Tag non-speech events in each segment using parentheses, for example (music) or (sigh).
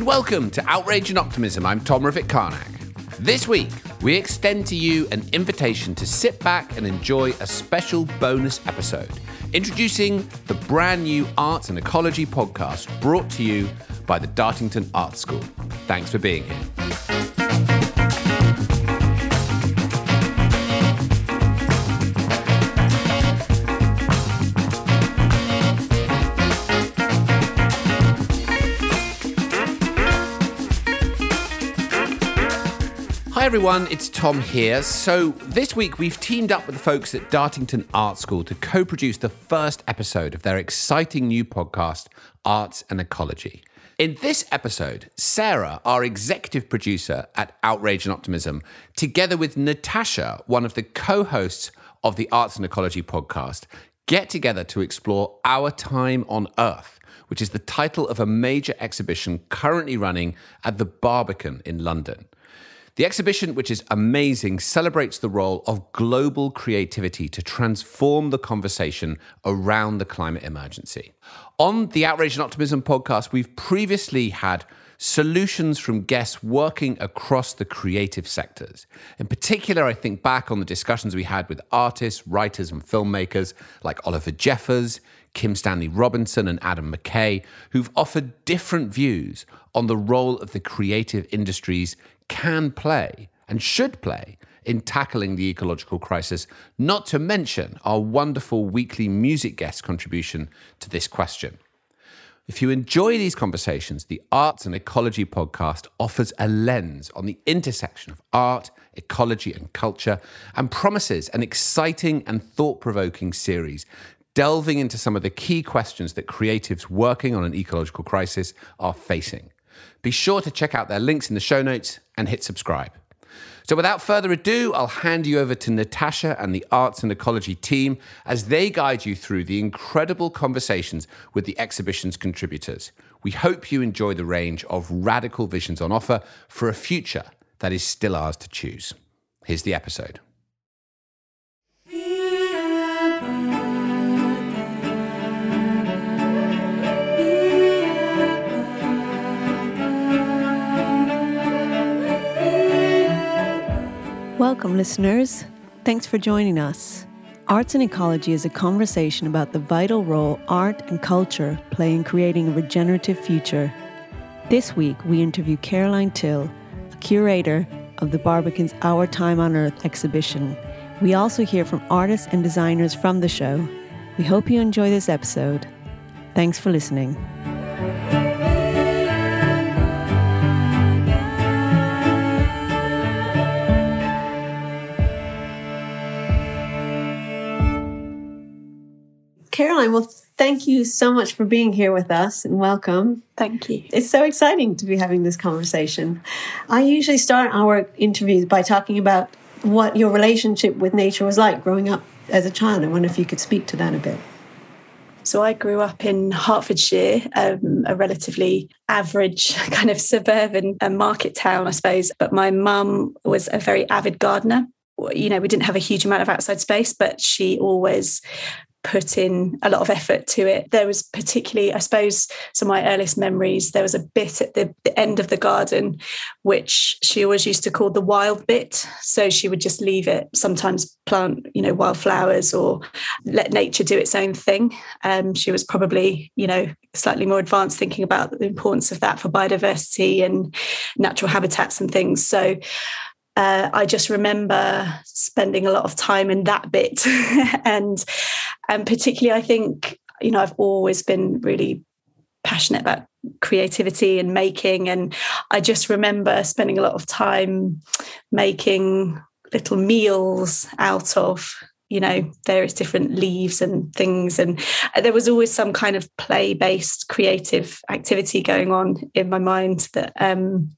and welcome to Outrage and Optimism. I'm Tom Rivett Carnac. This week, we extend to you an invitation to sit back and enjoy a special bonus episode introducing the brand new Arts and Ecology podcast brought to you by the Dartington Art School. Thanks for being here. Everyone, it's Tom here. So, this week we've teamed up with the folks at Dartington Art School to co produce the first episode of their exciting new podcast, Arts and Ecology. In this episode, Sarah, our executive producer at Outrage and Optimism, together with Natasha, one of the co hosts of the Arts and Ecology podcast, get together to explore Our Time on Earth, which is the title of a major exhibition currently running at the Barbican in London. The exhibition, which is amazing, celebrates the role of global creativity to transform the conversation around the climate emergency. On the Outrage and Optimism podcast, we've previously had solutions from guests working across the creative sectors. In particular, I think back on the discussions we had with artists, writers, and filmmakers like Oliver Jeffers, Kim Stanley Robinson, and Adam McKay, who've offered different views on the role of the creative industries can play and should play in tackling the ecological crisis, not to mention our wonderful weekly music guest contribution to this question. If you enjoy these conversations, the Arts and Ecology podcast offers a lens on the intersection of art, ecology, and culture and promises an exciting and thought provoking series delving into some of the key questions that creatives working on an ecological crisis are facing. Be sure to check out their links in the show notes and hit subscribe. So, without further ado, I'll hand you over to Natasha and the Arts and Ecology team as they guide you through the incredible conversations with the exhibition's contributors. We hope you enjoy the range of radical visions on offer for a future that is still ours to choose. Here's the episode. Welcome, listeners. Thanks for joining us. Arts and Ecology is a conversation about the vital role art and culture play in creating a regenerative future. This week, we interview Caroline Till, a curator of the Barbican's Our Time on Earth exhibition. We also hear from artists and designers from the show. We hope you enjoy this episode. Thanks for listening. Caroline, well, thank you so much for being here with us and welcome. Thank you. It's so exciting to be having this conversation. I usually start our interviews by talking about what your relationship with nature was like growing up as a child. I wonder if you could speak to that a bit. So I grew up in Hertfordshire, um, a relatively average (laughs) kind of suburban uh, market town, I suppose. But my mum was a very avid gardener. You know, we didn't have a huge amount of outside space, but she always put in a lot of effort to it. There was particularly, I suppose, some of my earliest memories. There was a bit at the, the, end of the garden, which she always used to call the wild bit. So she would just leave it, sometimes plant, you know, wildflowers or let nature do its own thing. Um, she was probably, you know, slightly more advanced thinking about the importance of that for biodiversity and natural habitats and things. So uh, I just remember spending a lot of time in that bit, (laughs) and and particularly, I think you know I've always been really passionate about creativity and making, and I just remember spending a lot of time making little meals out of you know various different leaves and things. And there was always some kind of play based creative activity going on in my mind that um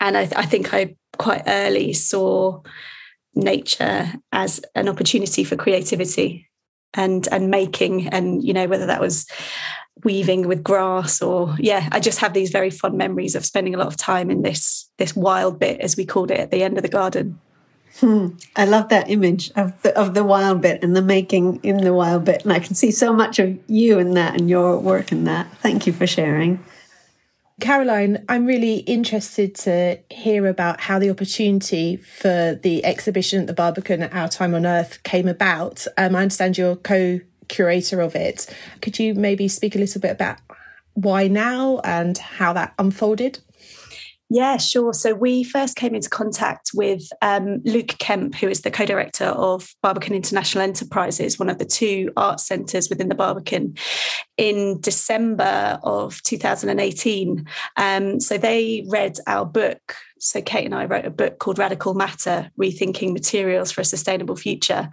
and I, I think I quite early saw nature as an opportunity for creativity and and making and you know whether that was weaving with grass or yeah i just have these very fond memories of spending a lot of time in this this wild bit as we called it at the end of the garden. Hmm. i love that image of the of the wild bit and the making in the wild bit. And i can see so much of you in that and your work in that. Thank you for sharing Caroline, I'm really interested to hear about how the opportunity for the exhibition at the Barbican Our Time on Earth came about. Um, I understand you're co curator of it. Could you maybe speak a little bit about why now and how that unfolded? Yeah, sure. So we first came into contact with um, Luke Kemp, who is the co director of Barbican International Enterprises, one of the two art centres within the Barbican, in December of 2018. Um, so they read our book. So Kate and I wrote a book called Radical Matter Rethinking Materials for a Sustainable Future,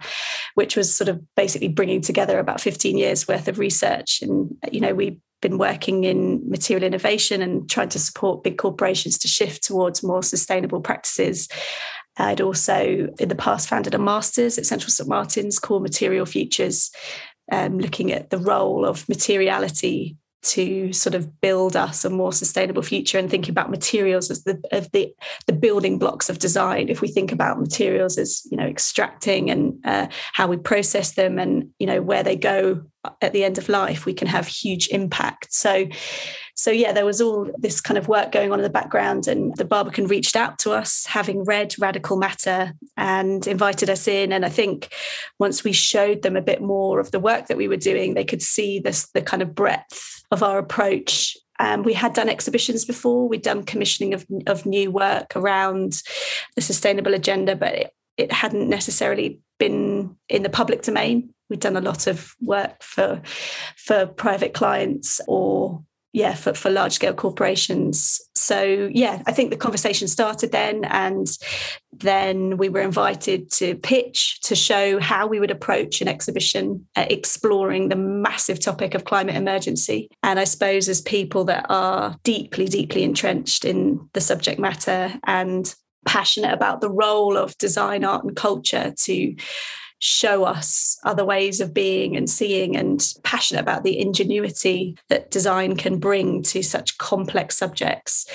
which was sort of basically bringing together about 15 years worth of research. And, you know, we been working in material innovation and trying to support big corporations to shift towards more sustainable practices. I'd also, in the past, founded a master's at Central St Martin's called Material Futures, um, looking at the role of materiality to sort of build us a more sustainable future and thinking about materials as the of the the building blocks of design. If we think about materials as you know extracting and uh, how we process them and you know where they go at the end of life we can have huge impact. So so yeah there was all this kind of work going on in the background and the barbican reached out to us having read radical matter and invited us in. And i think once we showed them a bit more of the work that we were doing they could see this the kind of breadth of our approach. Um, we had done exhibitions before, we'd done commissioning of, of new work around the sustainable agenda, but it, it hadn't necessarily been in the public domain. We'd done a lot of work for for private clients or yeah for, for large scale corporations. So yeah i think the conversation started then and then we were invited to pitch to show how we would approach an exhibition uh, exploring the massive topic of climate emergency. And i suppose as people that are deeply deeply entrenched in the subject matter and passionate about the role of design art and culture to show us other ways of being and seeing and passionate about the ingenuity that design can bring to such complex subjects.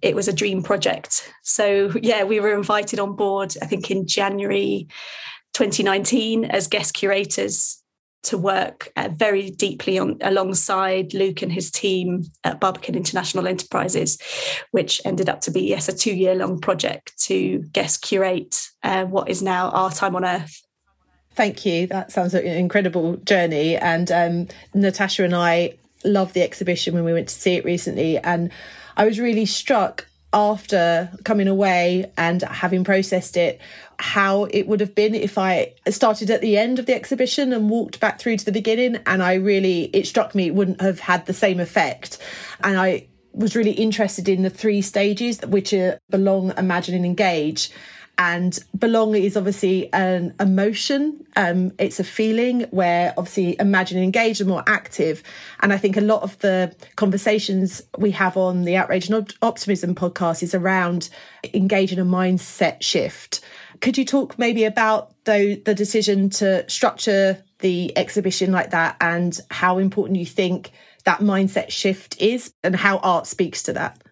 It was a dream project. So, yeah, we were invited on board, I think, in January 2019 as guest curators to work uh, very deeply on alongside Luke and his team at Barbican International Enterprises, which ended up to be yes a two year long project to guest curate uh, what is now our time on Earth Thank you. That sounds like an incredible journey. And um, Natasha and I loved the exhibition when we went to see it recently. And I was really struck after coming away and having processed it how it would have been if I started at the end of the exhibition and walked back through to the beginning. And I really, it struck me it wouldn't have had the same effect. And I was really interested in the three stages, which are belong, imagine, and engage and belong is obviously an emotion. Um, it's a feeling where obviously imagine engaged and more active. And i think a lot of the conversations we have on the outrage and optimism podcast is around engaging a mindset shift. Could you talk maybe about the, the decision to structure the exhibition like that and how important you think that mindset shift is and how art speaks to that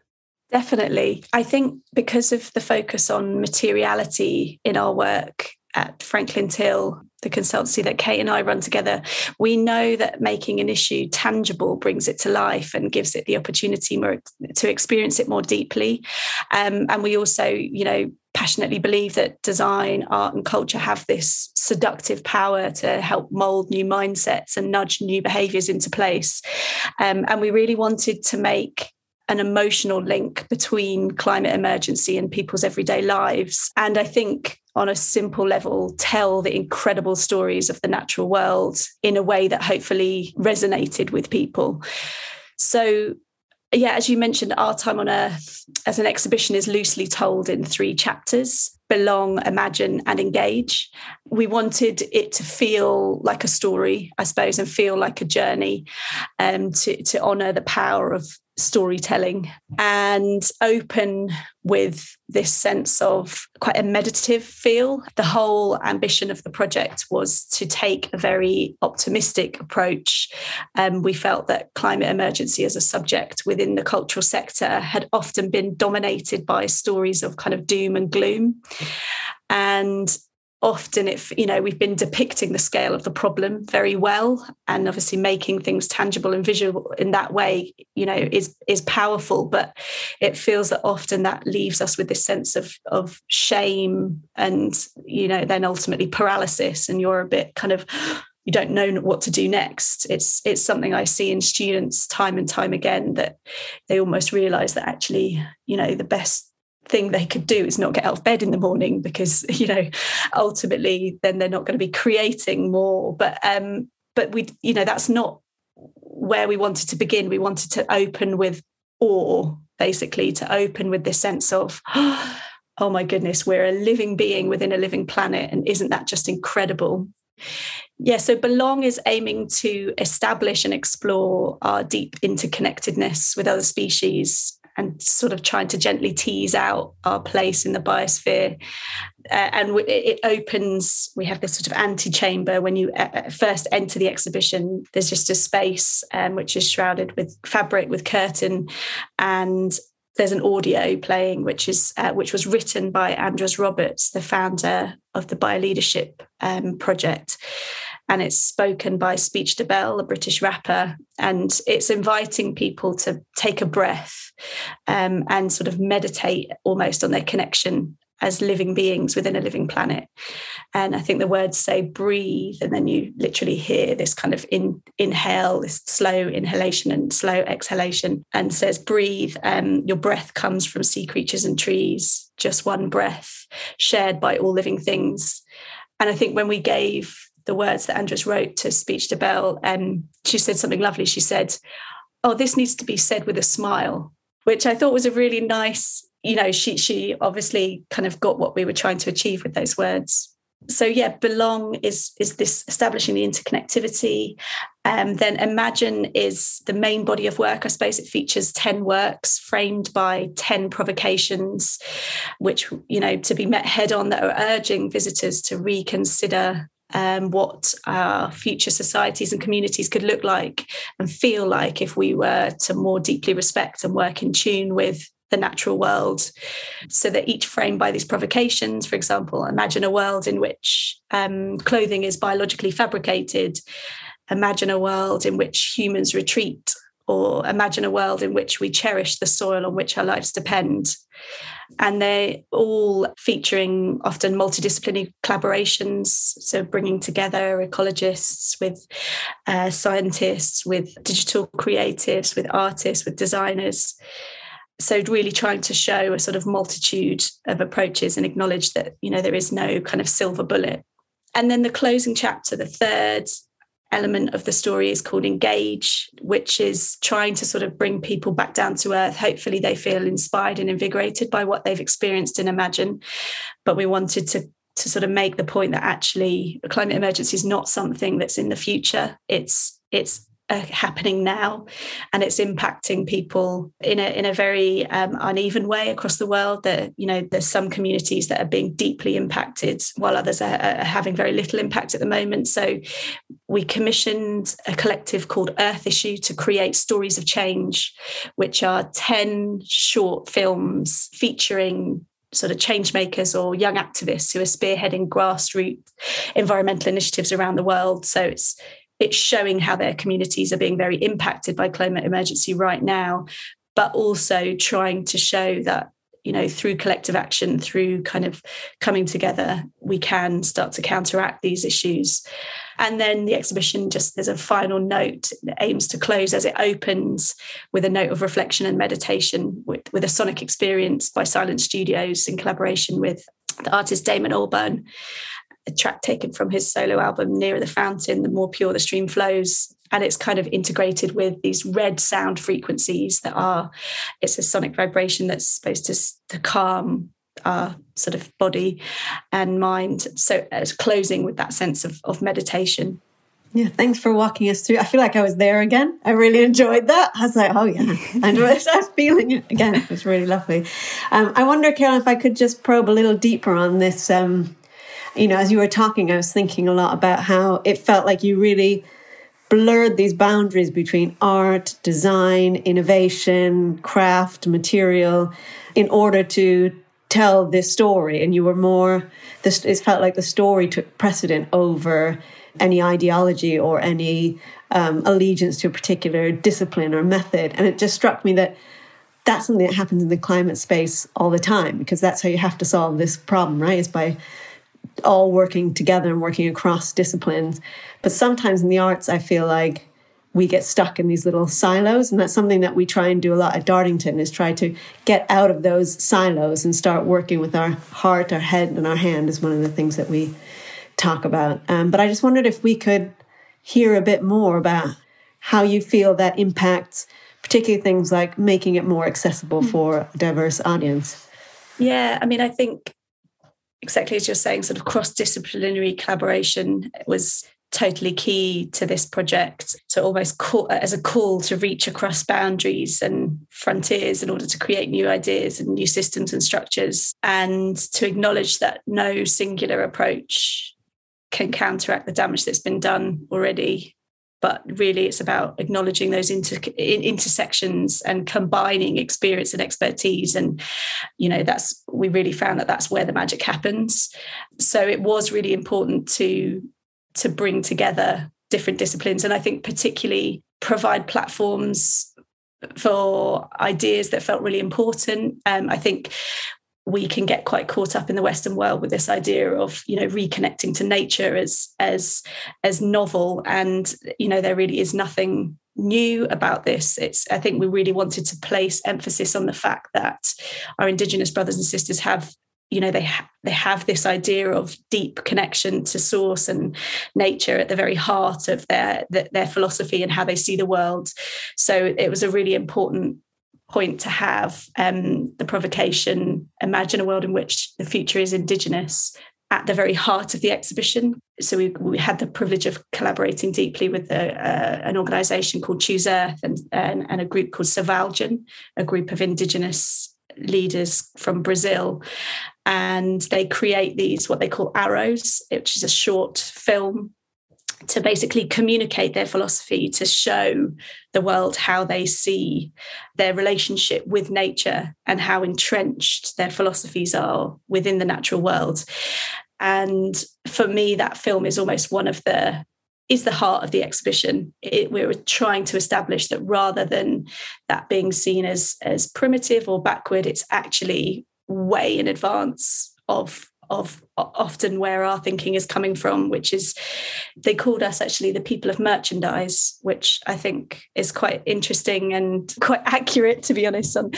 Definitely. I think because of the focus on materiality in our work at Franklin Till, the consultancy that Kate and I run together, we know that making an issue tangible brings it to life and gives it the opportunity more, to experience it more deeply. Um, and we also, you know, passionately believe that design, art, and culture have this seductive power to help mold new mindsets and nudge new behaviors into place. Um, and we really wanted to make an emotional link between climate emergency and people's everyday lives. And I think on a simple level, tell the incredible stories of the natural world in a way that hopefully resonated with people. So, yeah, as you mentioned, Our Time on Earth as an exhibition is loosely told in three chapters belong, imagine, and engage. We wanted it to feel like a story, I suppose, and feel like a journey um, to, to honor the power of storytelling and open with this sense of quite a meditative feel. The whole ambition of the project was to take a very optimistic approach. Um, we felt that climate emergency as a subject within the cultural sector had often been dominated by stories of kind of doom and gloom. And often if you know we've been depicting the scale of the problem very well and obviously making things tangible and visual in that way you know is is powerful. But it feels that often that leaves us with this sense of of shame and you know then ultimately paralysis and you're a bit kind of you don't know what to do next. It's it's something i see in students time and time again that they almost realize that actually you know the best thing they could do is not get out of bed in the morning because (laughs) you know ultimately then they're not going to be creating more. But um but we you know that's not where we wanted to begin. We wanted to open with awe basically to open with this sense of (gasps) oh my goodness we're a living being within a living planet and isn't that just incredible? Yeah, so Belong is aiming to establish and explore our deep interconnectedness with other species and sort of trying to gently tease out our place in the biosphere. Uh, and it opens, we have this sort of antechamber. When you uh, uh, first enter the exhibition, there's just a space um, which is shrouded with fabric, with curtain, and there's an audio playing, which is uh, which was written by Andres Roberts, the founder of the Bioleadership um, Project and it's spoken by Speech Debelle, a British rapper, and it's inviting people to take a breath um, and sort of meditate almost on their connection as living beings within a living planet. And I think the words say breathe, and then you literally hear this kind of in, inhale, this slow inhalation and slow exhalation, and says breathe. Um, your breath comes from sea creatures and trees, just one breath shared by all living things. And I think when we gave the words that Andres wrote to Speech Debelle, um, she said something lovely. She said, "Oh, this needs to be said with a smile," which I thought was a really nice. You know, she she obviously kind of got what we were trying to achieve with those words. So yeah, belong is is this establishing the interconnectivity. Um, then imagine is the main body of work. I suppose it features ten works framed by ten provocations, which you know to be met head on that are urging visitors to reconsider um, what our future societies and communities could look like and feel like if we were to more deeply respect and work in tune with the natural world. So that each frame by these provocations, for example, imagine a world in which um, clothing is biologically fabricated, imagine a world in which humans retreat, or imagine a world in which we cherish the soil on which our lives depend and they're all featuring often multidisciplinary collaborations. So, bringing together ecologists with uh, scientists, with digital creatives, with artists, with designers. So, really trying to show a sort of multitude of approaches and acknowledge that, you know, there is no kind of silver bullet. And then the closing chapter, the third, element of the story is called Engage, which is trying to sort of bring people back down to earth. Hopefully, they feel inspired and invigorated by what they've experienced in Imagine. But we wanted to to sort of make the point that actually climate emergency is not something that's in the future. It's it's uh, happening now and it's impacting people in a in a very um, uneven way across the world that you know there's some communities that are being deeply impacted while others are, are, having very little impact at the moment. So we commissioned a collective called earth issue to create stories of change which are 10 short films featuring sort of change makers or young activists who are spearheading grassroots environmental initiatives around the world. So it's it's showing how their communities are being very impacted by climate emergency right now, but also trying to show that you know through collective action through kind of coming together we can start to counteract these issues. And then the exhibition just there's a final note aims to close as it opens with a note of reflection and meditation with, with a sonic experience by silent studios in collaboration with the artist damon albarn a track taken from his solo album Nearer the Fountain, The More Pure the Stream Flows. And it's kind of integrated with these red sound frequencies that are, it's a sonic vibration that's supposed to, to calm our sort of body and mind. So it's closing with that sense of, of meditation. Yeah, thanks for walking us through. I feel like I was there again. I really enjoyed that. I was like, oh yeah, (laughs) I was (laughs) feeling it again. It was really lovely. Um, I wonder, Carol, if I could just probe a little deeper on this um, you know, as you were talking, I was thinking a lot about how it felt like you really blurred these boundaries between art, design, innovation, craft, material in order to tell this story. And you were more this it felt like the story took precedent over any ideology or any um, allegiance to a particular discipline or method. And it just struck me that that's something that happens in the climate space all the time because that's how you have to solve this problem right? Is by all working together and working across disciplines. But sometimes in the arts i feel like we get stuck in these little silos and that's something that we try and do a lot at dartington is try to get out of those silos and start working with our heart our head and our hand is one of the things that we talk about. Um, but i just wondered if we could hear a bit more about how you feel that impacts particularly things like making it more accessible hmm. for a diverse audience. Yeah i mean i think exactly as you're saying sort of cross-disciplinary collaboration was totally key to this project to almost call, as a call to reach across boundaries and frontiers in order to create new ideas and new systems and structures and to acknowledge that no singular approach can counteract the damage that's been done already but really it's about acknowledging those inter- intersections and combining experience and expertise and you know that's we really found that that's where the magic happens so it was really important to to bring together different disciplines. And I think particularly provide platforms for ideas that felt really important. Um, I think we can get quite caught up in the Western world with this idea of you know reconnecting to nature as as as novel, and you know there really is nothing new about this. It's I think we really wanted to place emphasis on the fact that our Indigenous brothers and sisters have you know they ha- they have this idea of deep connection to source and nature at the very heart of their their philosophy and how they see the world so it was a really important point to have um, the provocation imagine a world in which the future is indigenous at the very heart of the exhibition. So we, we had the privilege of collaborating deeply with the, uh, an organisation called Choose Earth and, and, and, a group called Selvagem, a group of Indigenous leaders from Brazil and they create these what they call arrows which is a short film to basically communicate their philosophy to show the world how they see their relationship with nature and how entrenched their philosophies are within the natural world and for me that film is almost one of the is the heart of the exhibition. It, we were trying to establish that rather than that being seen as as primitive or backward, it's actually way in advance of of often where our thinking is coming from, which is they called us actually the people of merchandise, which I think is quite interesting and quite (laughs) accurate, to be honest, on,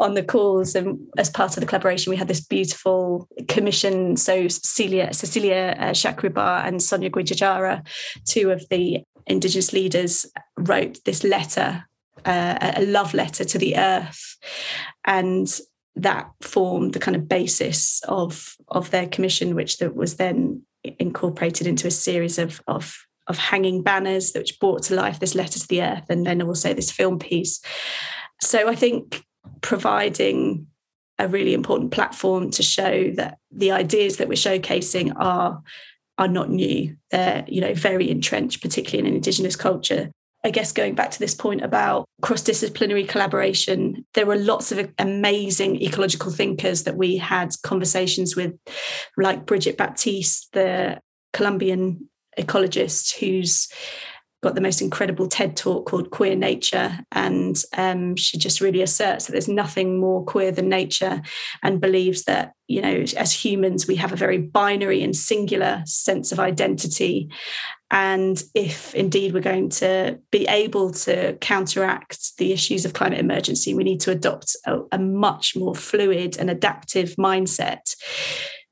on the calls. And as part of the collaboration, we had this beautiful commission. So Cecilia, Cecilia uh, Xakriabá and Sonia Guajajara, two of the Indigenous leaders, wrote this letter, uh, a love letter to the earth. And that formed the kind of basis of of their commission, which that was then incorporated into a series of of of hanging banners which brought to life this letter to the earth and then also this film piece. So I think providing a really important platform to show that the ideas that we're showcasing are are not new. They're you know very entrenched, particularly in an Indigenous culture. I guess going back to this point about cross disciplinary collaboration, there were lots of amazing ecological thinkers that we had conversations with, like Brigitte Baptiste, the Colombian ecologist who's got the most incredible TED talk called Queer Nature. And um, she just really asserts that there's nothing more queer than nature and believes that, you know, as humans, we have a very binary and singular sense of identity. And if indeed we're going to be able to counteract the issues of climate emergency, we need to adopt a, a much more fluid and adaptive mindset.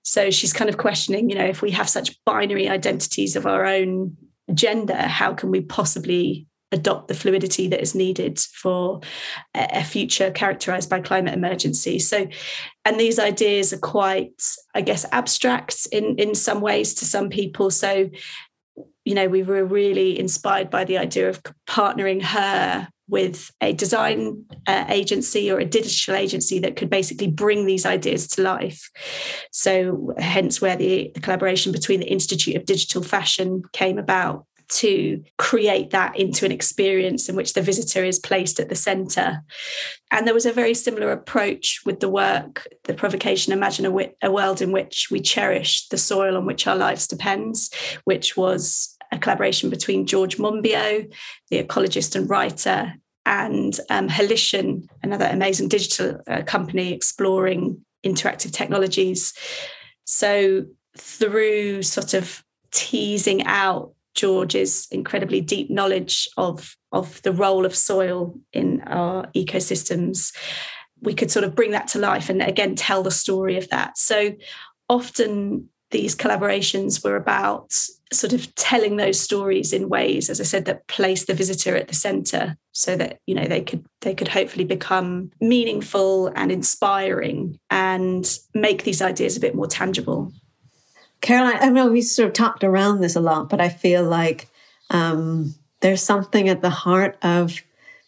So she's kind of questioning, you know, if we have such binary identities of our own gender, how can we possibly adopt the fluidity that is needed for a future characterized by climate emergency? So and these ideas are quite i guess abstract in in some ways to some people. So you know we were really inspired by the idea of partnering her with a design uh, agency or a digital agency that could basically bring these ideas to life. So, hence where the, the, collaboration between the Institute of Digital Fashion came about to create that into an experience in which the visitor is placed at the center. And there was a very similar approach with the work, the provocation, Imagine a, a world in which we cherish the soil on which our lives depends, which was a collaboration between George Monbiot, the ecologist and writer, and um, another amazing digital uh, company exploring interactive technologies. So, through sort of teasing out George's incredibly deep knowledge of, of the role of soil in our ecosystems, we could sort of bring that to life and again tell the story of that. So often these collaborations were about sort of telling those stories in ways as i said that place the visitor at the center so that you know they could they could hopefully become meaningful and inspiring and make these ideas a bit more tangible. Caroline i know we sort of talked around this a lot but i feel like um, there's something at the heart of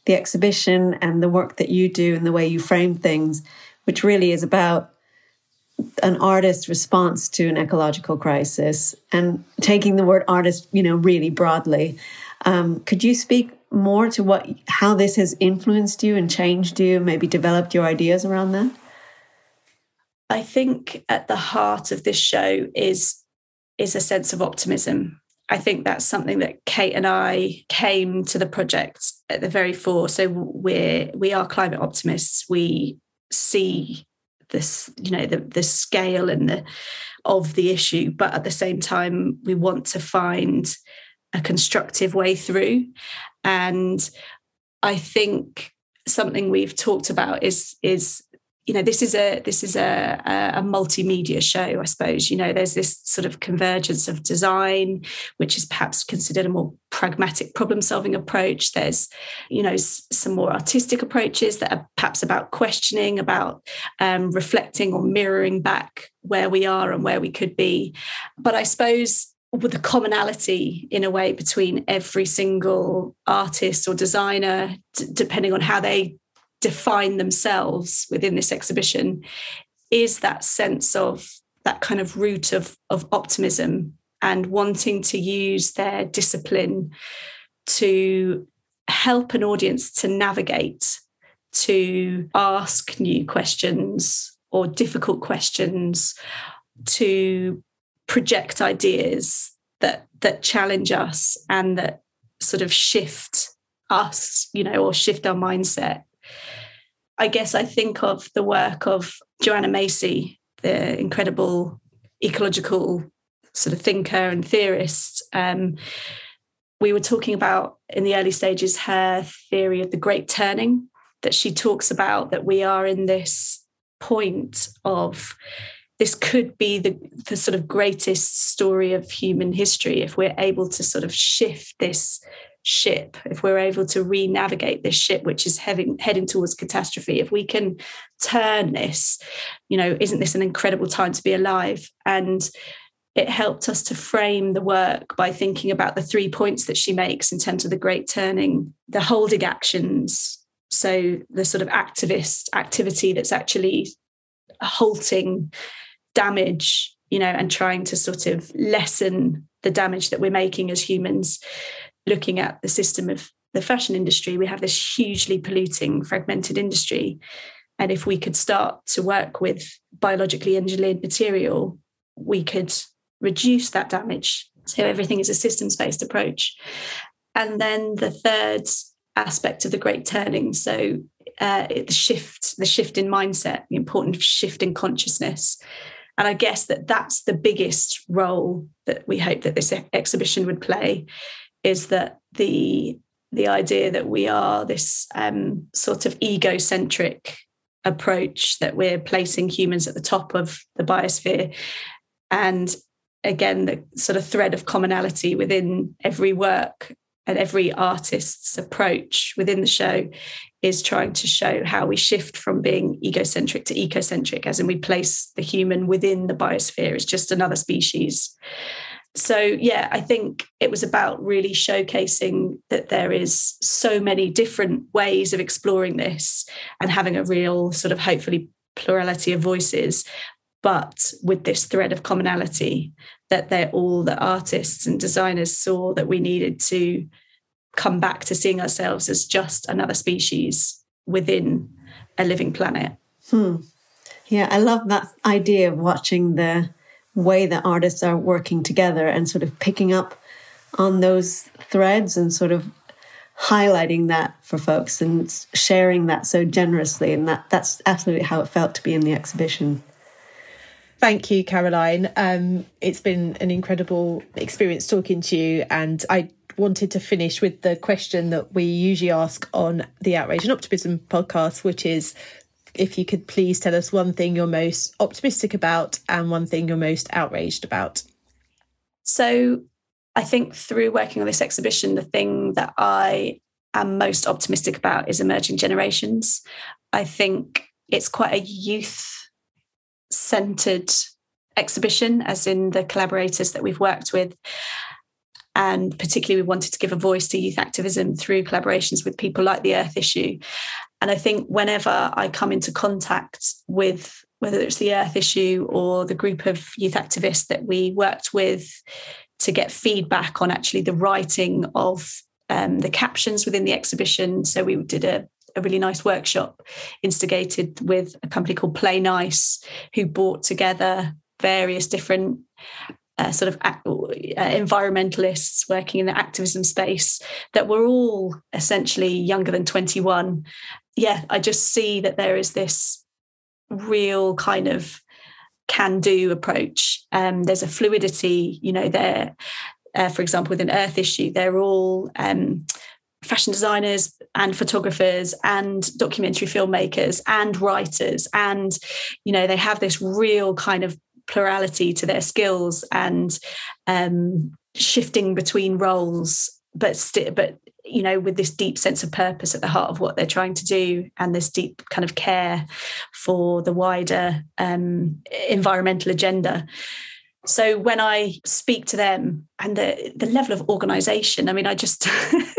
the exhibition and the work that you do and the way you frame things which really is about an artist's response to an ecological crisis and taking the word artist, you know, really broadly. Um, could you speak more to what how this has influenced you and changed you, maybe developed your ideas around that? I think at the heart of this show is is a sense of optimism. I think that's something that Kate and I came to the project at the very fore. So we're we are climate optimists. We see this you know the the scale and the of the issue but at the same time we want to find a constructive way through. And i think something we've talked about is is you know this is a this is a, a, multimedia show i suppose. You know there's this sort of convergence of design which is perhaps considered a more pragmatic problem solving approach. There's you know some more artistic approaches that are perhaps about questioning about um, reflecting or mirroring back where we are and where we could be. But i suppose with the commonality in a way between every single artist or designer d- depending on how they define themselves within this exhibition is that sense of that kind of root of, of optimism and wanting to use their discipline to help an audience to navigate, to ask new questions or difficult questions, to project ideas that that challenge us and that sort of shift us, you know, or shift our mindset I guess I think of the work of Joanna Macy, the incredible ecological sort of thinker and theorist. Um, we were talking about in the early stages her theory of the great turning, that she talks about that we are in this point of this could be the, the sort of greatest story of human history if we're able to sort of shift this ship, if we're able to re-navigate this ship, which is heading heading towards catastrophe, if we can turn this, you know, isn't this an incredible time to be alive? And it helped us to frame the work by thinking about the three points that she makes in terms of the great turning, the holding actions. So the sort of activist activity that's actually halting damage, you know, and trying to sort of lessen the damage that we're making as humans looking at the system of the fashion industry, we have this hugely polluting, fragmented industry. And if we could start to work with biologically engineered material, we could reduce that damage. So everything is a systems based approach. And then the third aspect of the great turning. So uh, the shift, the shift in mindset, the important shift in consciousness. And I guess that that's the biggest role that we hope that this exhibition would play is that the the idea that we are this um, sort of egocentric approach that we're placing humans at the top of the biosphere. And again the sort of thread of commonality within every work and every artist's approach within the show is trying to show how we shift from being egocentric to ecocentric as in we place the human within the biosphere as just another species so yeah i think it was about really showcasing that there is so many different ways of exploring this and having a real sort of hopefully plurality of voices but with this thread of commonality that they're all the artists and designers saw that we needed to come back to seeing ourselves as just another species within a living planet. Hmm. Yeah, I love that idea of watching the way that artists are working together and sort of picking up on those threads and sort of highlighting that for folks and sharing that so generously. And that that's absolutely how it felt to be in the exhibition. Thank you caroline. Um, it's been an incredible experience talking to you. And i wanted to finish with the question that we usually ask on the outrage and optimism podcast which is if you could please tell us one thing you're most optimistic about and one thing you're most outraged about so I think through working on this exhibition, the thing that I am most optimistic about is emerging generations. I think it's quite a youth centered exhibition, as in the collaborators that we've worked with. And particularly, we wanted to give a voice to youth activism through collaborations with people like the Earth Issue. And I think whenever I come into contact with whether it's the Earth Issue or the group of youth activists that we worked with to get feedback on actually the writing of um, the captions within the exhibition. So we did a, a really nice workshop instigated with a company called Play Nice, who brought together various different uh, sort of uh, environmentalists working in the activism space that were all essentially younger than 21. Yeah, I just see that there is this real kind of can do approach. Um, there's a fluidity, you know, there, uh, for example, with an earth issue, they're all um, fashion designers and photographers and documentary filmmakers and writers. And, you know, they have this real kind of plurality to their skills and um, shifting between roles but st- but you know with this deep sense of purpose at the heart of what they're trying to do and this deep kind of care for the wider um, environmental agenda. So when i speak to them and the the level of organization i mean i just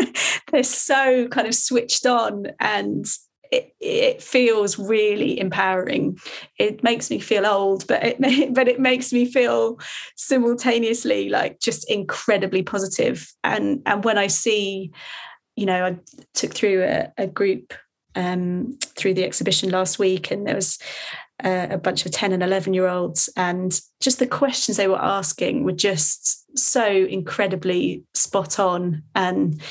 (laughs) they're so kind of switched on and it, it feels really empowering. It makes me feel old, but it (laughs) but it makes me feel simultaneously like just incredibly positive. And and when I see, you know, I took through a, a group um, through the exhibition last week, and there was a bunch of 10 and 11 year olds and just the questions they were asking were just so incredibly spot on and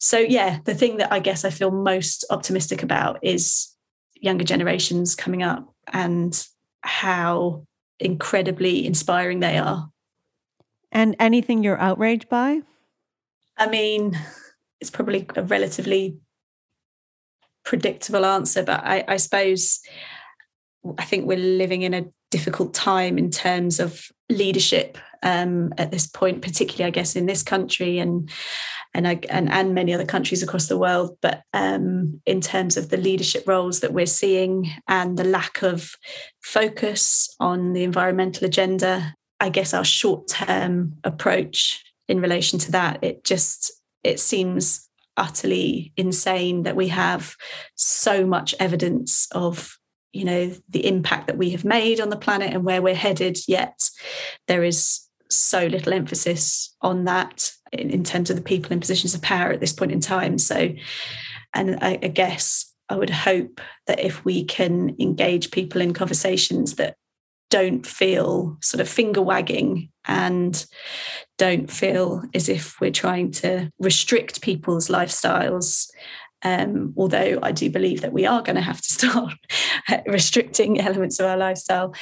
so yeah the thing that i guess i feel most optimistic about is younger generations coming up and how incredibly inspiring they are. And anything you're outraged by? I mean it's probably a relatively predictable answer but i, I suppose I think we're living in a difficult time in terms of leadership um, at this point, particularly, I guess, in this country. And and and, and many other countries across the world. But um, in terms of the leadership roles that we're seeing and the lack of focus on the environmental agenda, I guess our short term approach in relation to that, it just it seems utterly insane that we have so much evidence of you know the impact that we have made on the planet and where we're headed yet there is so little emphasis on that in, in terms of the people in positions of power at this point in time. So and I, I guess i would hope that if we can engage people in conversations that don't feel sort of finger wagging and don't feel as if we're trying to restrict people's lifestyles um, although I do believe that we are going to have to (laughs) start restricting elements of our lifestyle,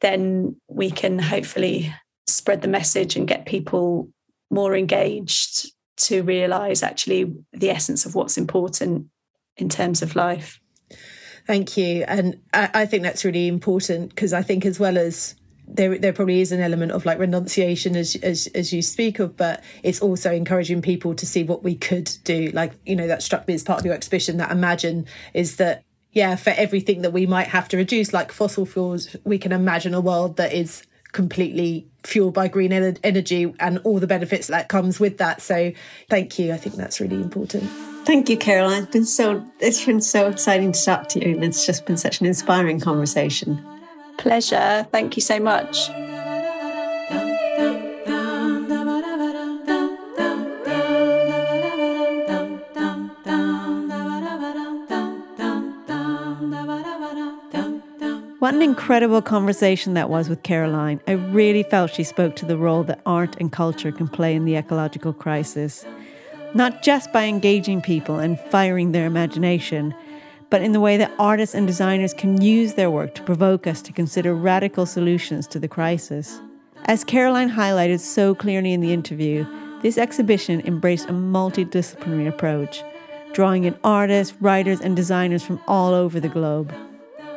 then we can hopefully spread the message and get people more engaged to realize actually the essence of what's important in terms of life. Thank you. And I, I think that's really important because I think, as well as there there probably is an element of like renunciation as as as you speak of, but it's also encouraging people to see what we could do. Like you know that struck me as part of your exhibition. That imagine is that yeah, for everything that we might have to reduce, like fossil fuels, we can imagine a world that is completely fueled by green energy and all the benefits that comes with that. So thank you. I think that's really important. Thank you, Caroline. It's been so it's been so exciting to talk to you and it's just been such an inspiring conversation. Pleasure. Thank you so much. What an incredible conversation that was with Caroline. I really felt she spoke to the role that art and culture can play in the ecological crisis. Not just by engaging people and firing their imagination, but in the way that artists and designers can use their work to provoke us to consider radical solutions to the crisis. As Caroline highlighted so clearly in the interview, this exhibition embraced a multidisciplinary approach, drawing in artists, writers, and designers from all over the globe.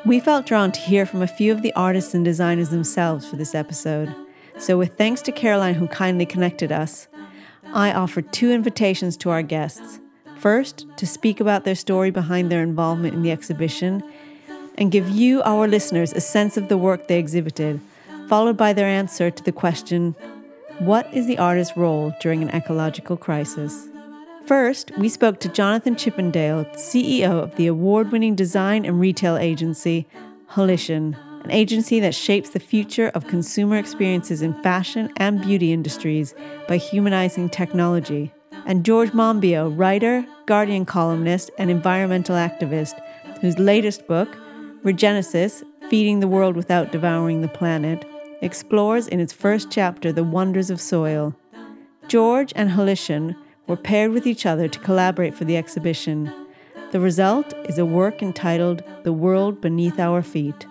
We felt drawn to hear from a few of the artists and designers themselves for this episode. So, with thanks to Caroline, who kindly connected us, I offered two invitations to our guests. First, to speak about their story behind their involvement in the exhibition and give you, our listeners, a sense of the work they exhibited, followed by their answer to the question What is the artist's role during an ecological crisis? First, we spoke to Jonathan Chippendale, CEO of the award winning design and retail agency Holition, an agency that shapes the future of consumer experiences in fashion and beauty industries by humanizing technology and George Monbiot, writer, Guardian columnist, and environmental activist, whose latest book, Regenesis Feeding the World Without Devouring the Planet, explores in its first chapter the wonders of soil. George and Holition were paired with each other to collaborate for the exhibition. The result is a work entitled The World Beneath Our Feet.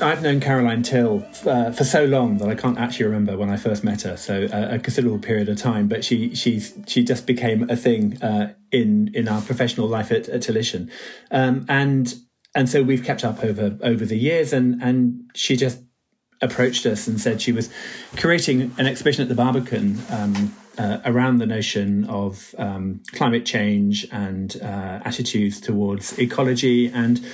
I've known Caroline Till uh, for so long that I can't actually remember when I first met her. So uh, a considerable period of time, but she she's she just became a thing uh, in in our professional life at, at Tillotson, um, and and so we've kept up over over the years. And and she just approached us and said she was creating an exhibition at the Barbican. Um, uh, around the notion of um, climate change and uh, attitudes towards ecology and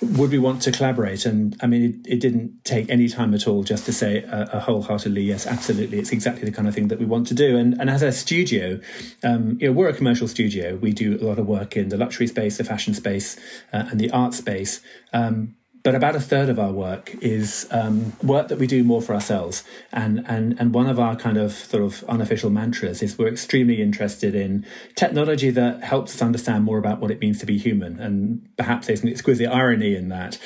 would we want to collaborate? And I mean, it, it didn't take any time at all just to say a, a, wholeheartedly yes, absolutely. It's exactly the kind of thing that we want to do. And, and as a studio, um, you know, we're a commercial studio. We do a lot of work in the luxury space, the fashion space, uh, and the art space. Um, but about a third of our work is um, work that we do more for ourselves. And, and, and one of our kind of sort of unofficial mantras is we're extremely interested in technology that helps us understand more about what it means to be human. And perhaps there's an exquisite irony in that.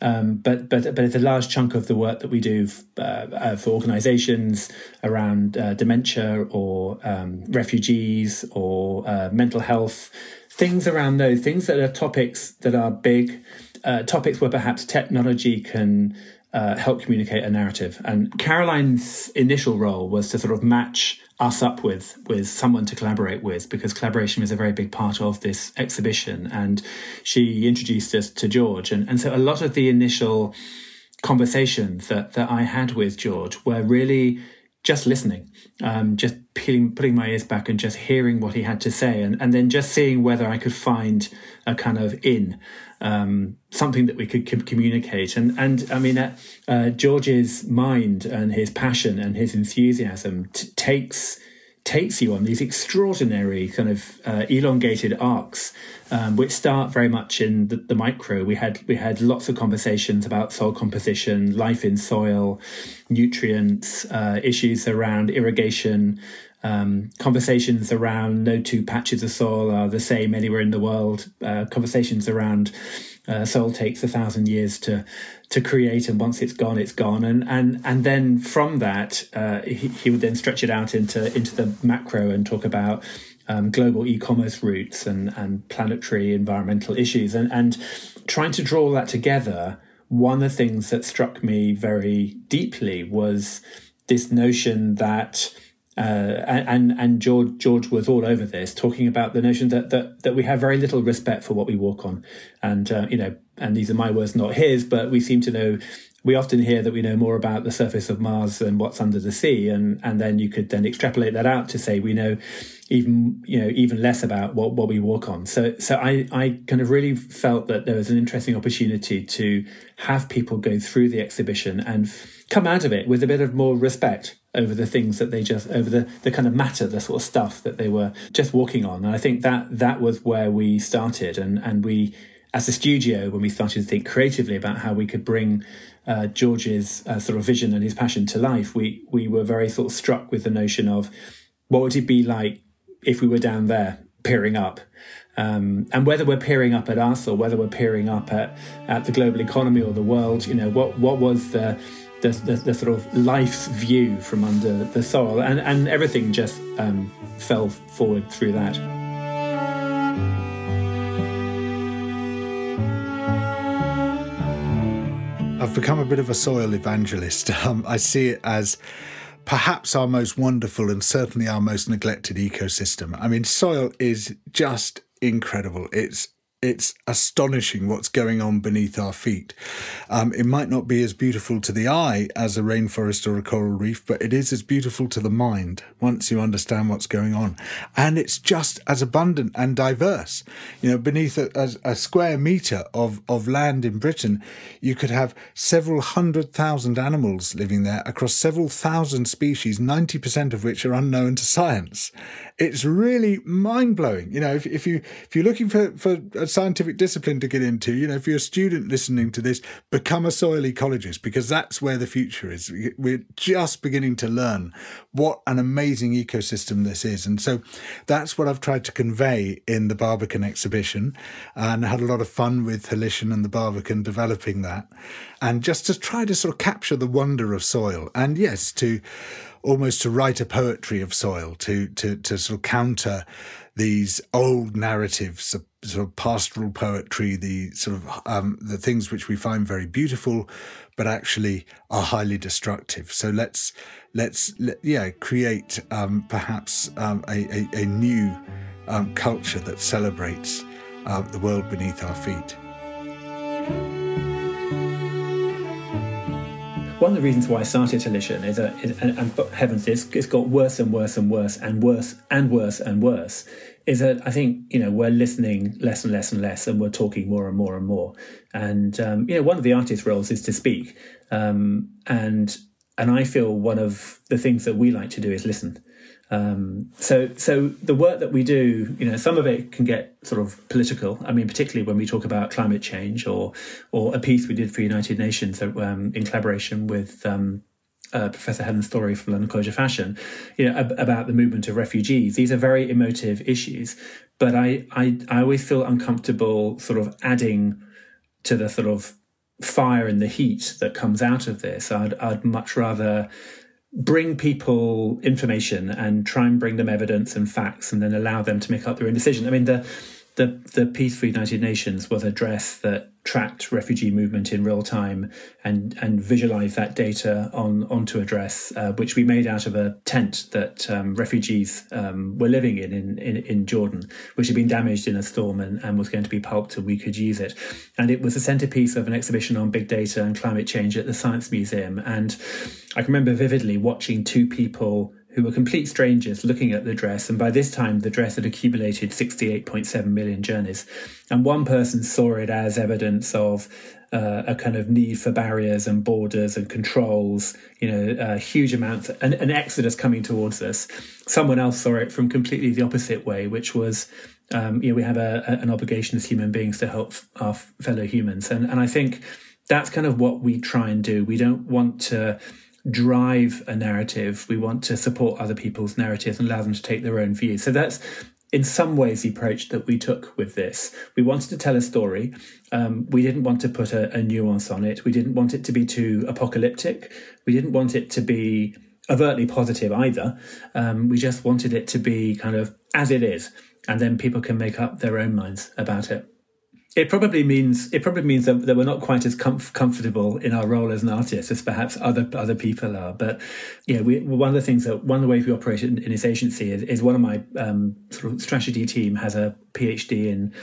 Um, but, but, but it's a large chunk of the work that we do uh, uh, for organizations around uh, dementia or um, refugees or uh, mental health, things around those, things that are topics that are big uh, topics where perhaps technology can uh, help communicate a narrative. And Caroline's initial role was to sort of match us up with with someone to collaborate with because collaboration was a very big part of this exhibition. And she introduced us to George, and and so a lot of the initial conversations that that I had with George were really just listening, um, just peeling, putting my ears back and just hearing what he had to say, and, and then just seeing whether I could find a kind of in um, something that we could communicate. And and I mean, uh, uh, George's mind and his passion and his enthusiasm t- takes takes you on these extraordinary kind of uh, elongated arcs, um, which start very much in the, the, micro. We had we had lots of conversations about soil composition, life in soil, nutrients, uh, issues around irrigation. Um, conversations around no two patches of soil are the same anywhere in the world. Uh, conversations around uh, soil takes a thousand years to to create, and once it's gone, it's gone. And and and then from that, uh, he, he, would then stretch it out into into the macro and talk about um, global e-commerce routes and and planetary environmental issues, and and trying to draw that together. One of the things that struck me very deeply was this notion that uh, and and George George was all over this, talking about the notion that that that we have very little respect for what we walk on, and uh, you know, and these are my words, not his, but we seem to know. We often hear that we know more about the surface of Mars than what's under the sea, and and then you could then extrapolate that out to say we know even you know even less about what what we walk on. So so I I kind of really felt that there was an interesting opportunity to have people go through the exhibition and come out of it with a bit of more respect over the things that they just over the the kind of matter the sort of stuff that they were just walking on and i think that that was where we started and and we as a studio when we started to think creatively about how we could bring uh, George's uh, sort of vision and his passion to life, we we were very sort of struck with the notion of what would it be like if we were down there peering up. Um, and whether we're peering up at us or whether we're peering up at, at the global economy or the world, you know, what what was the the, the, the sort of life's view from under the soil, and and everything just um, fell forward through that. I've become a bit of a soil evangelist. (laughs) Um, I see it as perhaps our most wonderful and certainly our most neglected ecosystem. I mean, soil is just incredible. It's it's astonishing what's going on beneath our feet. Um, it might not be as beautiful to the eye as a rainforest or a coral reef, but it is as beautiful to the mind once you understand what's going on. And it's just as abundant and diverse. You know, beneath a, a, a square metre of, of land in Britain, you could have several hundred thousand animals living there across several thousand species, 90% of which are unknown to science. It's really mind blowing. You know, if, if you if you're looking for, for a scientific discipline to get into, you know, if you're a student listening to this, become a soil ecologist because that's where the future is. We're just beginning to learn what an amazing ecosystem this is. And so that's what I've tried to convey in the Barbican exhibition and I had a lot of fun with Holition and the Barbican developing that. And just to try to sort of capture the wonder of soil and yes, to almost to write a poetry of soil, to to to sort of counter these old narratives, sort of pastoral poetry, the sort of um, the things which we find very beautiful, but actually are highly destructive. So let's let's let, yeah create um, perhaps um, a, a, a new um, culture that celebrates uh, the world beneath our feet. One of the reasons why I started Holition is, that, and, and heavens, it's, it's got worse and worse and worse and worse and worse and worse. Is that I think you know we're listening less and less and less, and we're talking more and more and more. And um, you know, one of the artist roles is to speak, um, and and I feel one of the things that we like to do is listen. Um, so, so the work that we do, you know, some of it can get sort of political. I mean, particularly when we talk about climate change, or or a piece we did for United Nations um, in collaboration with um, uh, Professor Helen Storey from London College of Fashion, you know, ab- about the movement of refugees. These are very emotive issues, but I, I, I always feel uncomfortable sort of adding to the sort of fire and the heat that comes out of this. I'd, I'd much rather bring people information and try and bring them evidence and facts and then allow them to make up their own decision. I mean, the the the piece for United Nations was a dress that tracked refugee movement in real time and and visualized that data on onto a dress, uh, which we made out of a tent that um, refugees um, were living in, in, in in Jordan, which had been damaged in a storm and, and was going to be pulped and we could use it. And it was the centerpiece of an exhibition on big data and climate change at the Science Museum. And I can remember vividly watching two people who were complete strangers looking at the dress. And by this time, the dress had accumulated 68.7 million journeys. And one person saw it as evidence of uh, a kind of need for barriers and borders and controls, you know, uh, huge amounts, an, an, exodus coming towards us. Someone else saw it from completely the opposite way, which was, um, you know, we have a, a, an obligation as human beings to help our fellow humans. And, and I think that's kind of what we try and do. We don't want to drive a narrative. We want to support other people's narratives and allow them to take their own views. So that's in some ways the approach that we took with this. We wanted to tell a story. Um, we didn't want to put a, a, nuance on it. We didn't want it to be too apocalyptic. We didn't want it to be overtly positive either. Um, we just wanted it to be kind of as it is, and then people can make up their own minds about it it probably means it probably means that, that we're not quite as comf- comfortable in our role as an artist as perhaps other other people are. But yeah, we, one of the things that one of the ways we operate in, in this agency is, is one of my um, sort of strategy team has a PhD in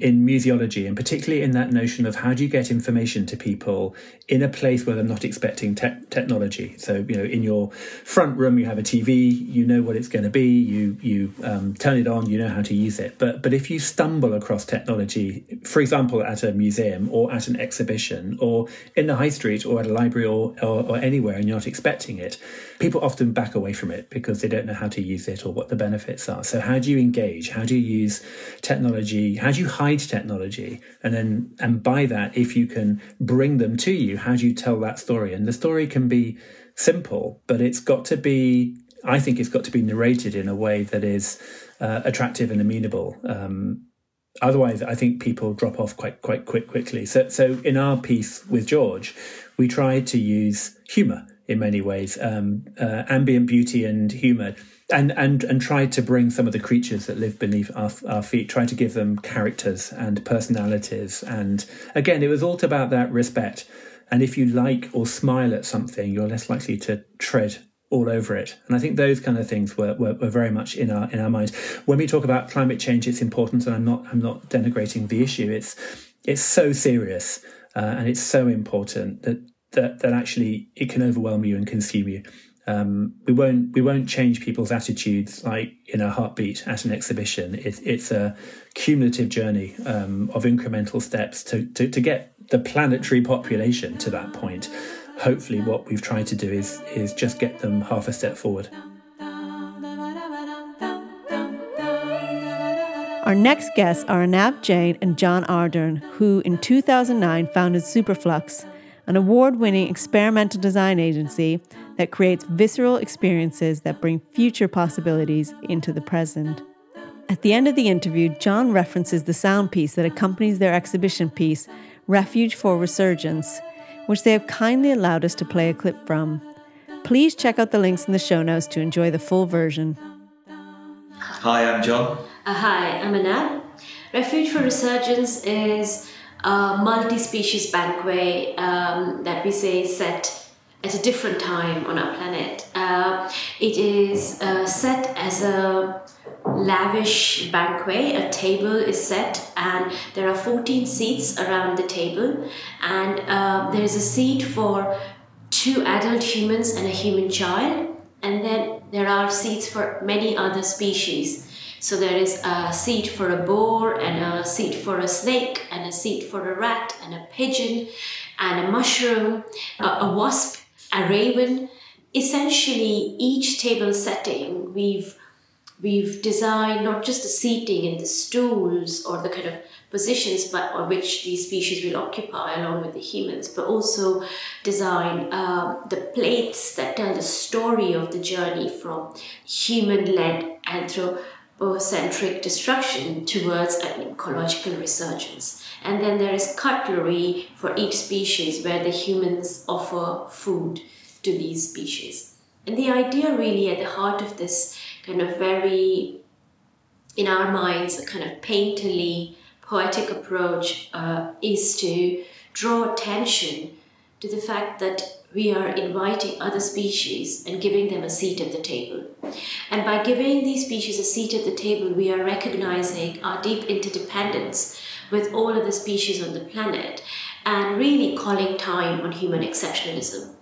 in museology and particularly in that notion of how do you get information to people in a place where they're not expecting te- technology. So you know, in your front room, you have a TV, you know what it's going to be, you you um, turn it on, you know how to use it. But but if you stumble across technology, for example, at a museum or at an exhibition or in the high street or at a library or, or, or anywhere, and you're not expecting it, people often back away from it because they don't know how to use it or what the benefits are. So how do you engage? How do you use technology? How do you hide technology, and then and by that, if you can bring them to you, how do you tell that story? And the story can be simple, but it's got to be. I think it's got to be narrated in a way that is uh, attractive and amenable. Um, otherwise, I think people drop off quite quite quick quickly. So, so in our piece with George, we tried to use humour in many ways, um, uh, ambient beauty and humour, and and and tried to bring some of the creatures that live beneath our, our feet, try to give them characters and personalities, and again, it was all about that respect. And if you like or smile at something, you're less likely to tread all over it. And I think those kind of things were, were, were, very much in our in our minds. When we talk about climate change, it's important, and I'm not I'm not denigrating the issue. It's it's so serious uh, and it's so important that that that actually it can overwhelm you and consume you. Um, we won't we won't change people's attitudes like in a heartbeat at an exhibition. It's it's a cumulative journey um, of incremental steps to, to to get the planetary population to that point hopefully what we've tried to do is is just get them half a step forward. Our next guests are Anab Jain and Jon Ardern, who in 2009 founded Superflux, an award winning experimental design agency that creates visceral experiences that bring future possibilities into the present. At the end of the interview, John references the sound piece that accompanies their exhibition piece, Refuge for Resurgence, which they have kindly allowed us to play a clip from. Please check out the links in the show notes to enjoy the full version. Hi, I'm John. Uh, hi, I'm Anab. Refuge for Resurgence is a multi species banquet um, that we say set at a different time on our planet. Uh, it is uh, set as a lavish banquet. A table is set, and there are 14 seats around the table, and uh, there is a seat for two adult humans and a human child, and then there are seats for many other species. So there is a seat for a boar, and a seat for a snake, and a seat for a rat, and a pigeon, and a mushroom, a, a wasp, a raven. Essentially, each table setting we've we've designed not just the seating and the stools or the kind of positions but which these species will occupy along with the humans but also design um, the plates that tell the story of the journey from human-led anthropocentric destruction towards an ecological resurgence. And then there is cutlery for each species where the humans offer food to these species. And the idea really at the heart of this kind of very, in our minds, a kind of painterly, poetic approach uh, is to draw attention to the fact that we are inviting other species and giving them a seat at the table. And by giving these species a seat at the table, we are recognizing our deep interdependence with all of the species on the planet and really calling time on human exceptionalism.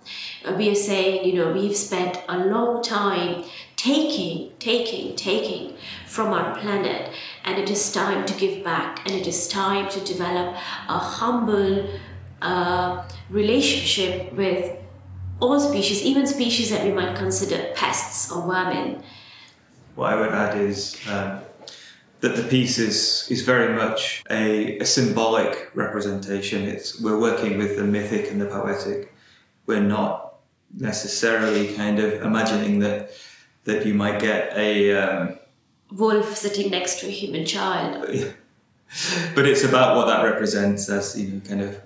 Uh, we are saying, you know, we've spent a long time taking, taking, taking from our planet, and it is time to give back, and it is time to develop a humble uh, relationship with all species, even species that we might consider pests or vermin. What I would add is um, that the piece is, is very much a, a symbolic representation. It's, we're working with the mythic and the poetic. We're not necessarily kind of imagining that that you might get a um, wolf sitting next to a human child. (laughs) but it's about what that represents as you know, kind of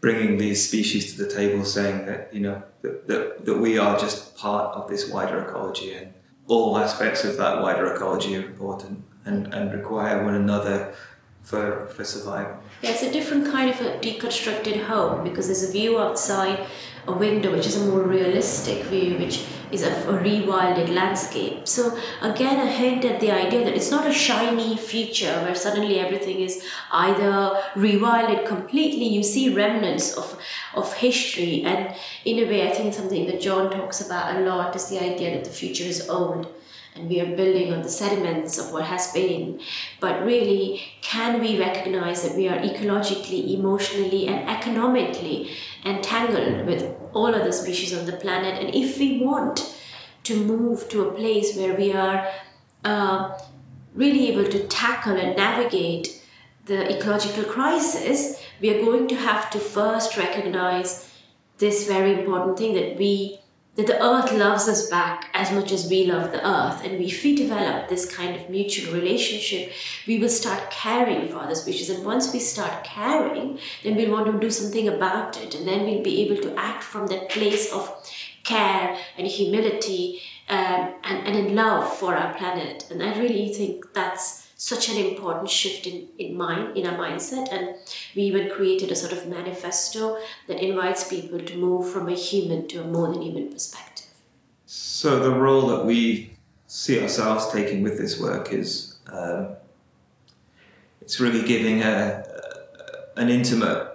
bringing these species to the table, saying that you know that, that, that we are just part of this wider ecology, and all aspects of that wider ecology are important and, and require one another for, for survival. Yeah, it's a different kind of a deconstructed home because there's a view outside a window which is a more realistic view, which is a, a rewilded landscape. So again, a hint at the idea that it's not a shiny future where suddenly everything is either rewilded completely. You see remnants of of history, and in a way, I think something that John talks about a lot is the idea that the future is old and we are building on the sediments of what has been. But really, can we recognize that we are ecologically, emotionally, and economically entangled with all other species on the planet? And if we want to move to a place where we are uh, really able to tackle and navigate the ecological crisis, we are going to have to first recognize this very important thing that we that the earth loves us back as much as we love the earth. And if we develop this kind of mutual relationship we will start caring for other species and once we start caring then we'll want to do something about it. And then we'll be able to act from that place of care and humility um, and, and in love for our planet. And i really think that's such an important shift in, in mind in our mindset. And we even created a sort of manifesto that invites people to move from a human to a more than human perspective. So the role that we see ourselves taking with this work is um, it's really giving a, an intimate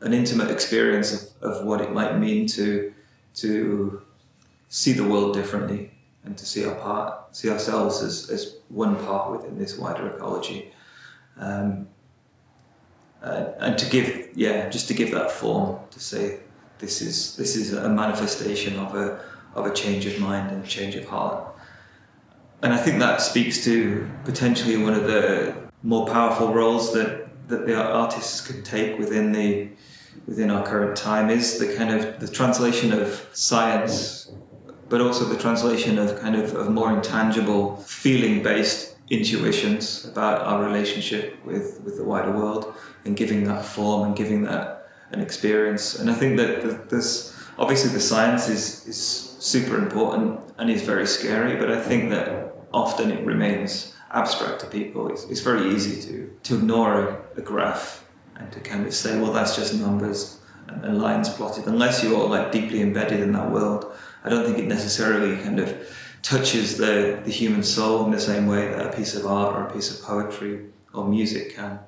an intimate experience of, of what it might mean to to see the world differently and to see our part, see ourselves as, as one part within this wider ecology. Um, uh, and to give, yeah, just to give that form to say this is this is a manifestation of a of a change of mind and a change of heart. And I think that speaks to potentially one of the more powerful roles that that the artists can take within the within our current time is the kind of the translation of science but also the translation of kind of, of more intangible, feeling based intuitions about our relationship with, with the wider world and giving that form and giving that an experience. And I think that this obviously the science is, is super important and is very scary, but I think that often it remains abstract to people. It's, it's very easy to, to ignore a, a graph and to kind of say, well, that's just numbers and, and lines plotted, unless you're like deeply embedded in that world. I don't think it necessarily kind of touches the, the human soul in the same way that a piece of art or a piece of poetry or music can.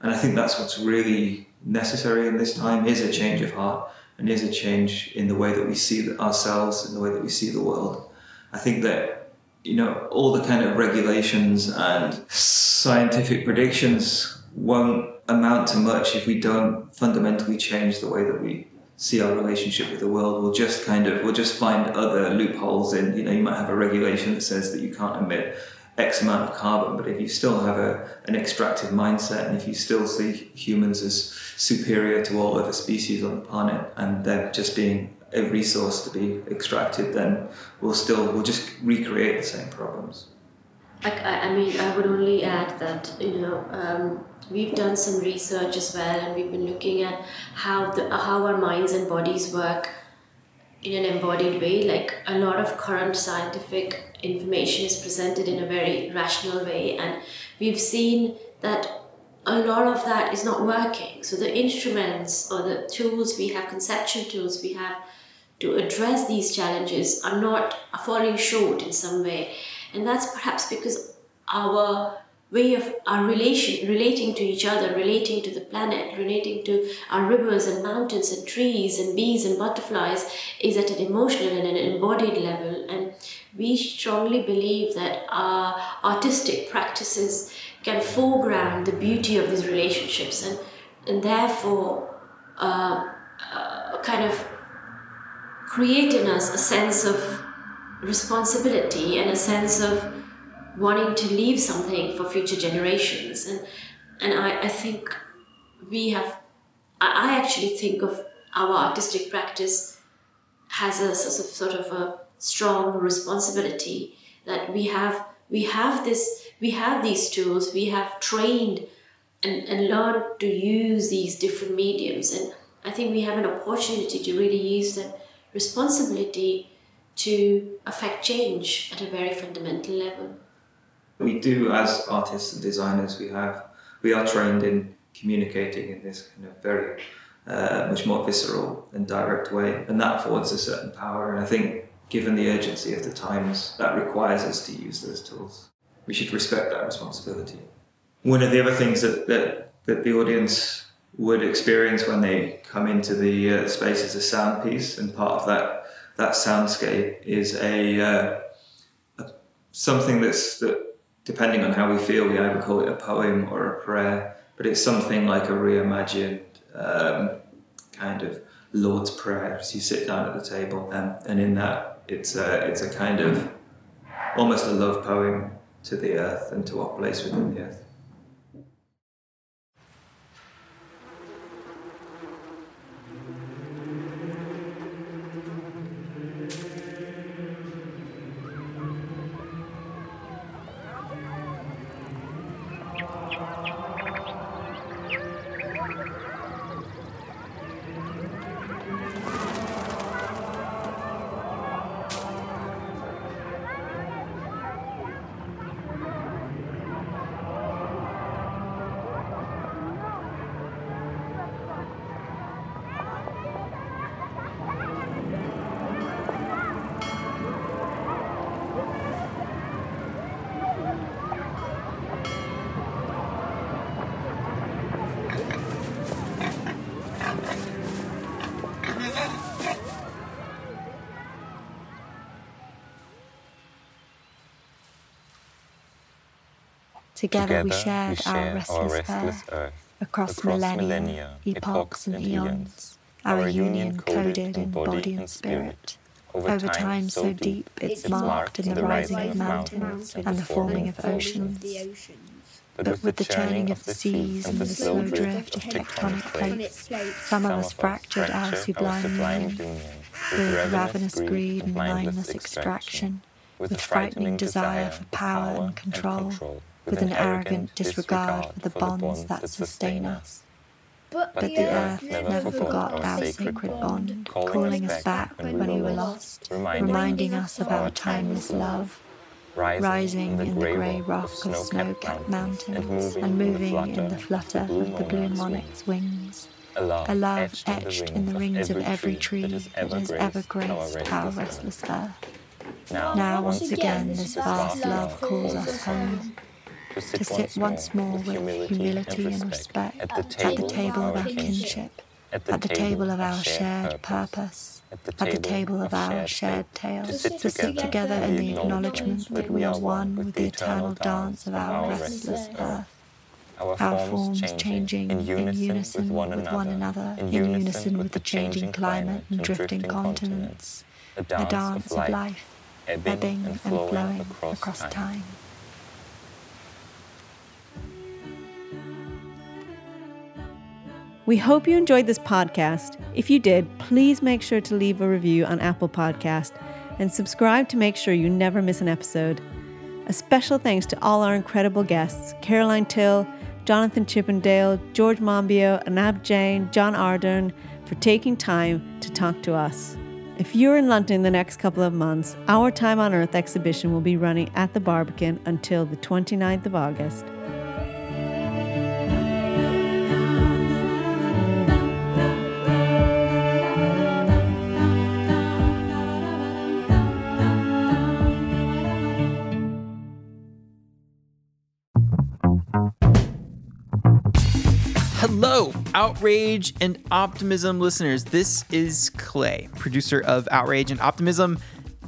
And I think that's what's really necessary in this time is a change of heart and is a change in the way that we see ourselves and the way that we see the world. I think that you know all the kind of regulations and scientific predictions won't amount to much if we don't fundamentally change the way that we see our relationship with the world. We'll just kind of we'll just find other loopholes in. You know, you might have a regulation that says that you can't emit X amount of carbon, but if you still have a, an extractive mindset and if you still see humans as superior to all other species on the planet and they're just being a resource to be extracted, then we'll still we'll just recreate the same problems. I, I mean, I would only add that you know um, we've done some research as well, and we've been looking at how the how our minds and bodies work in an embodied way. Like a lot of current scientific information is presented in a very rational way, and we've seen that a lot of that is not working. So the instruments or the tools we have, conceptual tools we have to address these challenges are not falling short in some way and that's perhaps because our way of our relation relating to each other relating to the planet relating to our rivers and mountains and trees and bees and butterflies is at an emotional and an embodied level. And we strongly believe that our artistic practices can foreground the beauty of these relationships. And and therefore uh, uh, kind of create in us a sense of responsibility and a sense of wanting to leave something for future generations. And and I, I think we have I, actually think of our artistic practice has a sort of sort of a strong responsibility that we have we have this we have these tools we have trained and, and learned to use these different mediums and i think we have an opportunity to really use that responsibility to affect change at a very fundamental level. We do, as artists and designers, we have we are trained in communicating in this kind of very uh, much more visceral and direct way, and that affords a certain power. And I think, given the urgency of the times, that requires us to use those tools. We should respect that responsibility. One of the other things that that, that the audience would experience when they come into the uh, space is a sound piece, and part of that that soundscape is a, uh, a, something that's that depending on how we feel, we either call it a poem or a prayer, but it's something like a reimagined um, kind of Lord's Prayer as you sit down at the table, and, and in that it's a, it's a kind of almost a love poem to the earth and to our place within the earth. Together, we shared our restless, earth, across, millennia, epochs and eons, our union coded in body and spirit. Over time so deep, it's marked in the rising of mountains and the forming of oceans. But with the churning of the seas and the slow drift of tectonic plates, some of us fractured our sublime union, with ravenous greed and mindless extraction, with frightening desire for power and control, with an arrogant disregard for the bonds that sustain us. But the earth never forgot our sacred bond, calling us back when we were lost, reminding us of our timeless love rising in the grey rock of snow-capped mountains and moving in the flutter of the blue monarch's wings. A love etched in the rings of every tree that has ever graced our restless earth. Now, once again, this vast love calls us home to sit once more with humility and respect at the table of our kinship, at the table of our shared purpose at the table, at the table of our shared tales, to sit, to sit together in the acknowledgement that we are one with the eternal dance of our restless earth. Our forms changing in unison with one another, in unison with the changing climate and drifting continents, a dance of life, ebbing and flowing across time. We hope you enjoyed this podcast. If you did, please make sure to leave a review on Apple Podcast and subscribe to make sure you never miss an episode. A special thanks to all our incredible guests Caroline Till, Jonathan Chippendale, George Monbiot, Anab Jain, Jon Ardern for taking time to talk to us. If you're in London the next couple of months, our Time on Earth exhibition will be running at the Barbican until the 29th of August. Hello, Outrage and Optimism listeners. This is Clay, producer of Outrage and Optimism.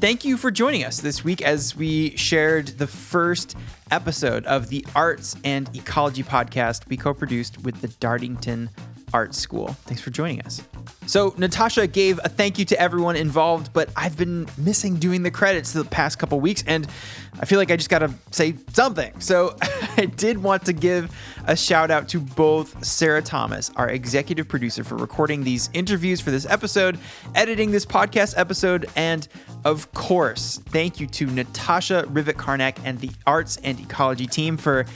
Thank you for joining us this week as we shared the first episode of the Arts and Ecology podcast we co produced with the Dartington Art School. Thanks for joining us. So, Natasha gave a thank you to everyone involved, but I've been missing doing the credits the past couple weeks, and I feel like I just gotta say something. So, (laughs) I did want to give a shout out to both Sarah Thomas, our executive producer, for recording these interviews for this episode, editing this podcast episode, and of course, thank you to Natasha Rivett-Carnac and the Arts and Ecology team for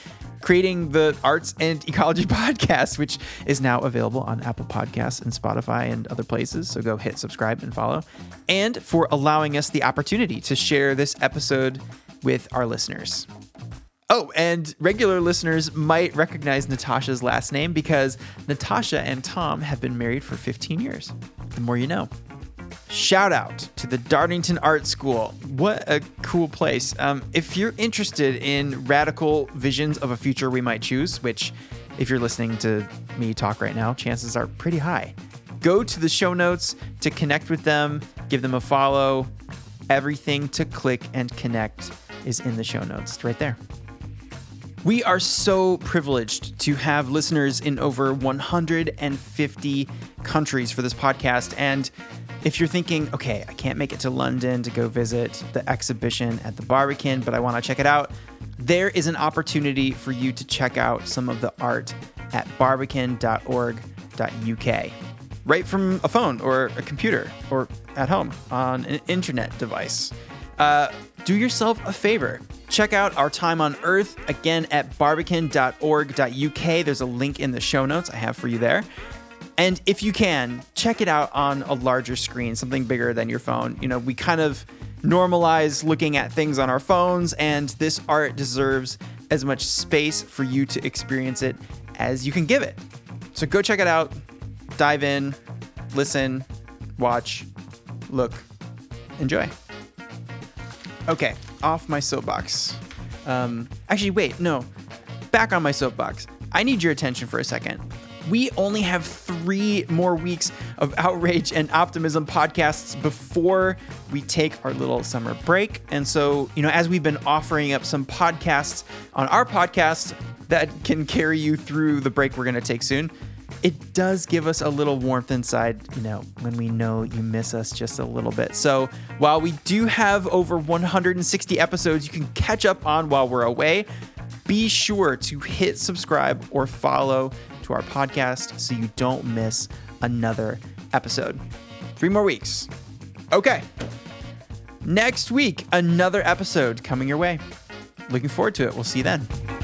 creating the Arts and Ecology (laughs) podcast, which is now available on Apple Podcasts and Spotify and other places. So go hit subscribe and follow. And for allowing us the opportunity to share this episode with our listeners. Oh, and regular listeners might recognize Natasha's last name because Natasha and Tom have been married for 15 years. The more you know. Shout out to the Dartington Art School. What a cool place. Um, if you're interested in radical visions of a future we might choose, which, if you're listening to me talk right now, chances are pretty high, go to the show notes to connect with them, give them a follow. Everything to click and connect is in the show notes. Right there. We are so privileged to have listeners in over 150 countries for this podcast. And if you're thinking, okay, I can't make it to London to go visit the exhibition at the Barbican, but I want to check it out, there is an opportunity for you to check out some of the art at barbican.org.uk. Right from a phone or a computer or at home on an internet device. Uh, do yourself a favor. Check out our time on Earth again at barbican.org.uk. There's a link in the show notes I have for you there. And if you can, check it out on a larger screen, something bigger than your phone. You know, we kind of normalize looking at things on our phones, and this art deserves as much space for you to experience it as you can give it. So go check it out, dive in, listen, watch, look, enjoy. Okay, off my soapbox. Um, actually, wait, no, back on my soapbox. I need your attention for a second we only have three more weeks of Outrage and Optimism podcasts before we take our little summer break. And so, you know, as we've been offering up some podcasts on our podcast that can carry you through the break we're going to take soon, it does give us a little warmth inside, you know, when we know you miss us just a little bit. So while we do have over 160 episodes you can catch up on while we're away, be sure to hit subscribe or follow our podcast so you don't miss another episode. Three more weeks. Okay. Next week, another episode coming your way. Looking forward to it. We'll see you then.